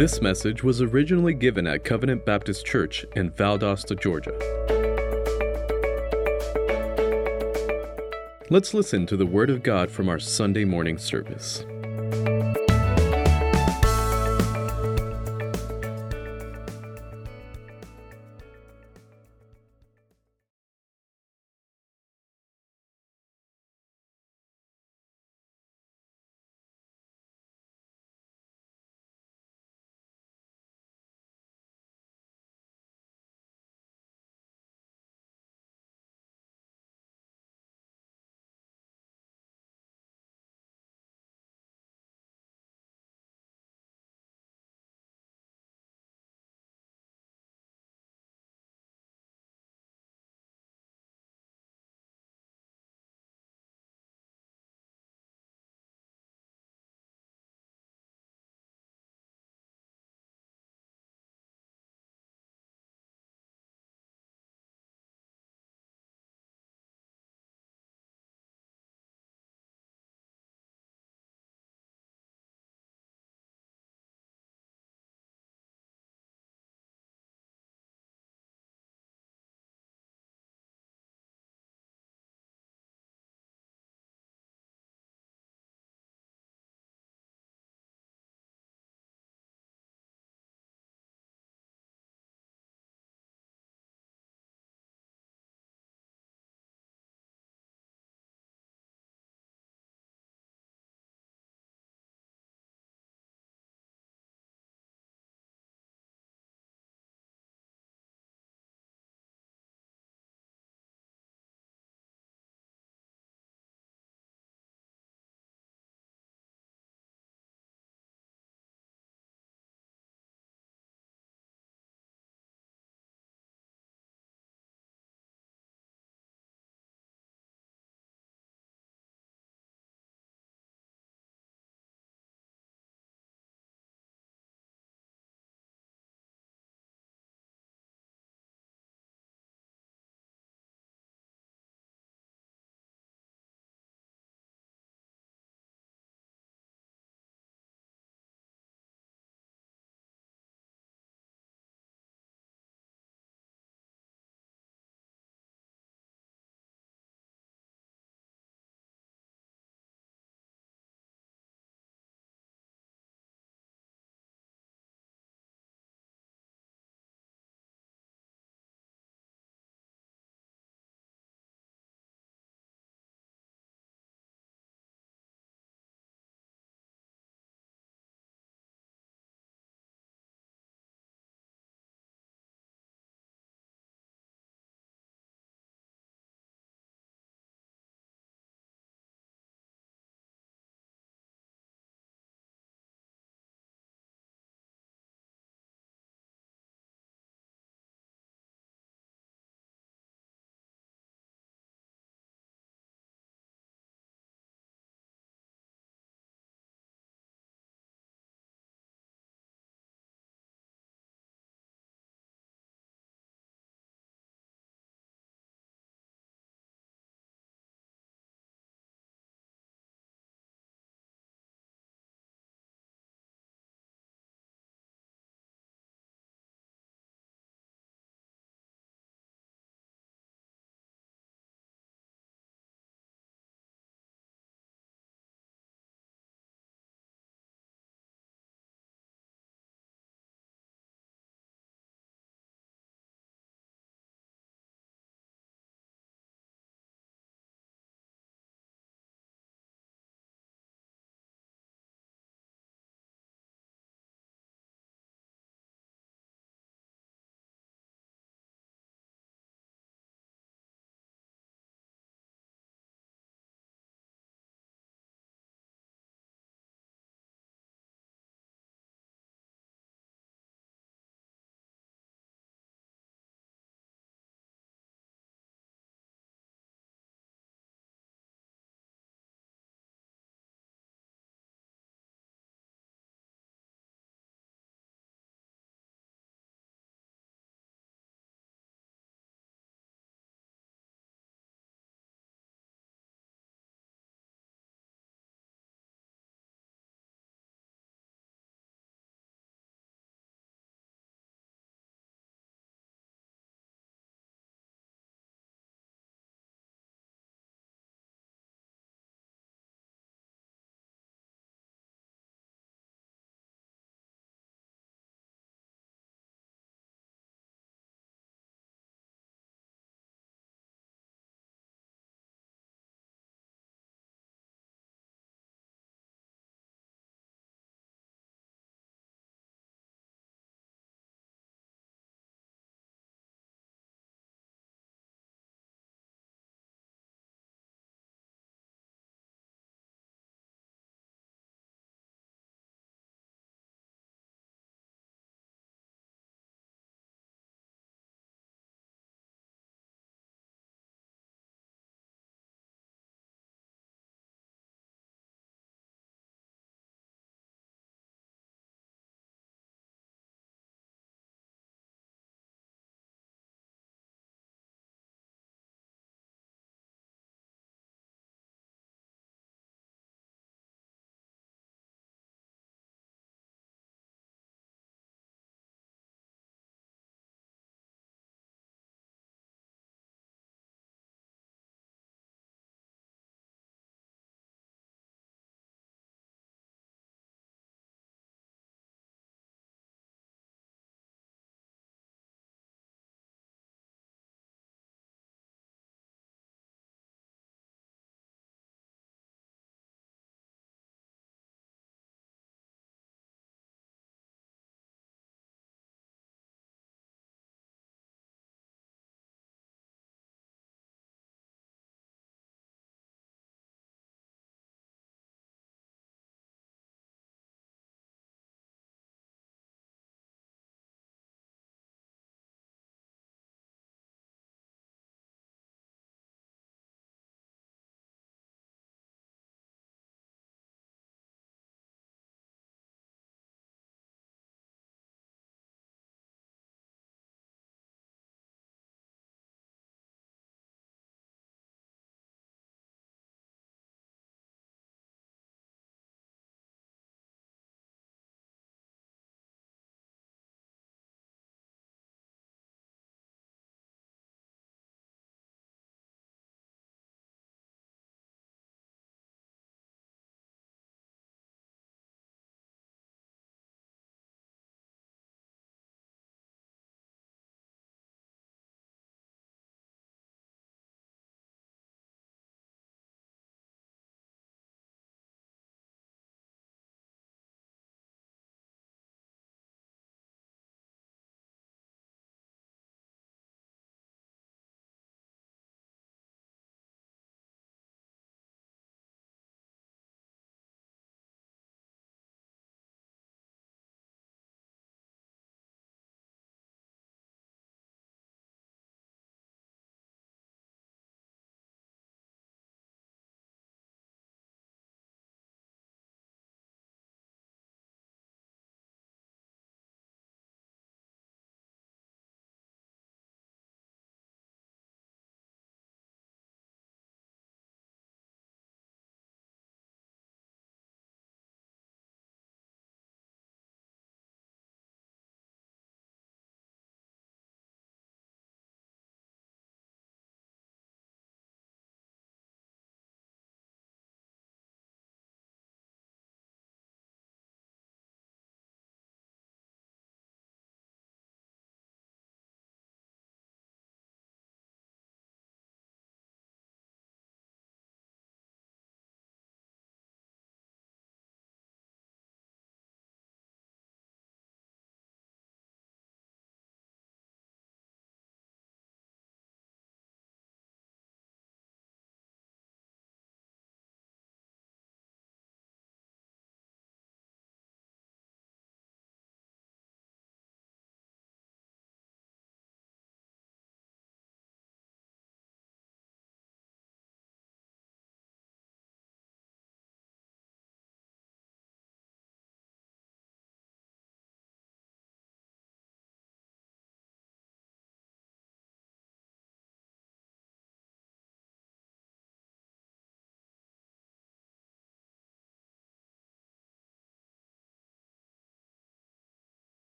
This message was originally given at Covenant Baptist Church in Valdosta, Georgia. Let's listen to the Word of God from our Sunday morning service.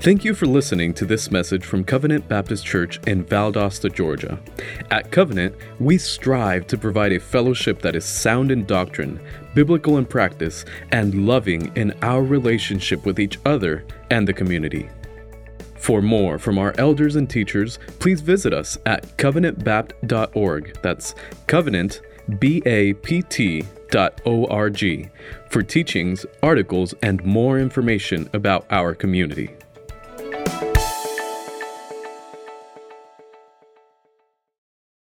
Thank you for listening to this message from Covenant Baptist Church in Valdosta, Georgia. At Covenant, we strive to provide a fellowship that is sound in doctrine, biblical in practice, and loving in our relationship with each other and the community. For more from our elders and teachers, please visit us at covenantbapt.org. That's covenant, B A P T dot O-R-G for teachings, articles, and more information about our community.